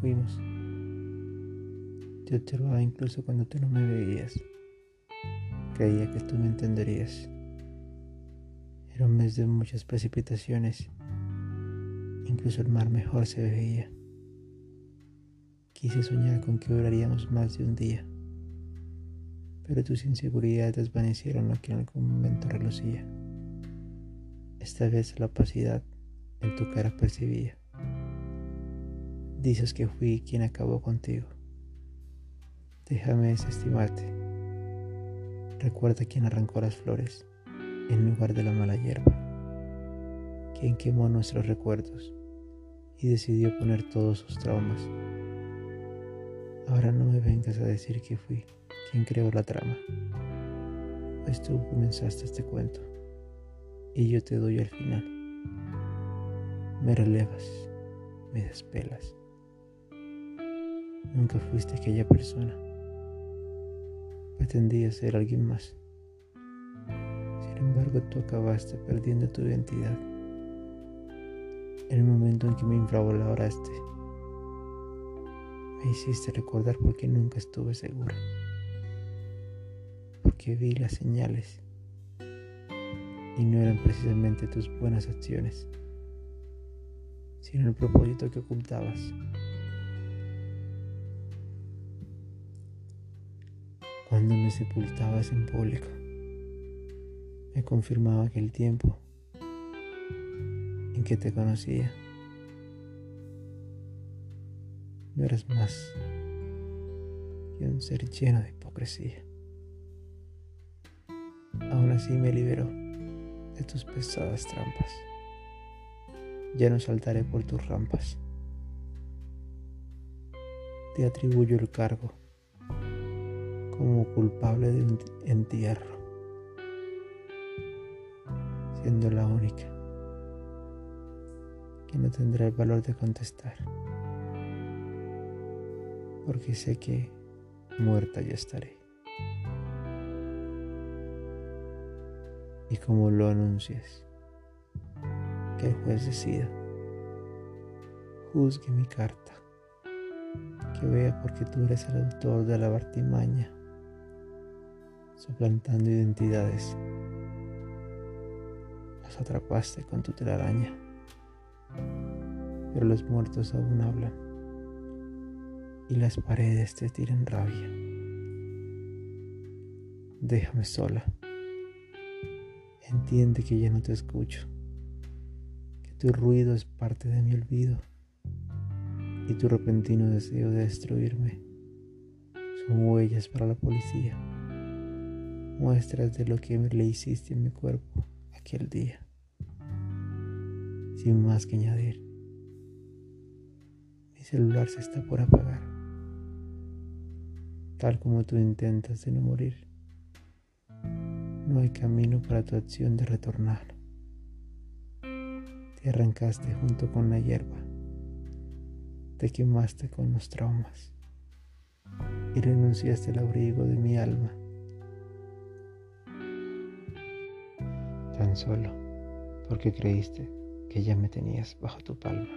fuimos. Te observaba incluso cuando tú no me veías. Creía que tú me entenderías. Era un mes de muchas precipitaciones. Incluso el mar mejor se veía. Quise soñar con que duraríamos más de un día, pero tus inseguridades desvanecieron lo que en algún momento relucía. Esta vez la opacidad en tu cara percibía. Dices que fui quien acabó contigo. Déjame desestimarte. Recuerda quien arrancó las flores en lugar de la mala hierba, quien quemó nuestros recuerdos y decidió poner todos sus traumas Ahora no me vengas a decir que fui quien creó la trama, pues tú comenzaste este cuento y yo te doy el final. Me relevas, me despelas. Nunca fuiste aquella persona. Pretendías ser alguien más. Sin embargo, tú acabaste perdiendo tu identidad. En el momento en que me infravaloraste me hiciste recordar porque nunca estuve segura. Porque vi las señales y no eran precisamente tus buenas acciones, sino el propósito que ocultabas. Cuando me sepultabas en público, me confirmaba que el tiempo en que te conocía no eres más que un ser lleno de hipocresía. Aún así me libero de tus pesadas trampas. Ya no saltaré por tus rampas. Te atribuyo el cargo como culpable de un entierro, siendo la única que no tendrá el valor de contestar porque sé que muerta ya estaré. Y como lo anuncias, que el juez decida, juzgue mi carta, que vea porque tú eres el autor de la bartimaña, suplantando identidades. Las atrapaste con tu telaraña, pero los muertos aún hablan y las paredes te tiran rabia. Déjame sola. Entiende que ya no te escucho, que tu ruido es parte de mi olvido y tu repentino deseo de destruirme son huellas para la policía, muestras de lo que le hiciste a mi cuerpo aquel día. Sin más que añadir, mi celular se está por apagar tal como tú intentas de no morir. No hay camino para tu acción de retornar. Te arrancaste junto con la hierba, te quemaste con los traumas y renunciaste al abrigo de mi alma. Solo porque creíste que ya me tenías bajo tu palma.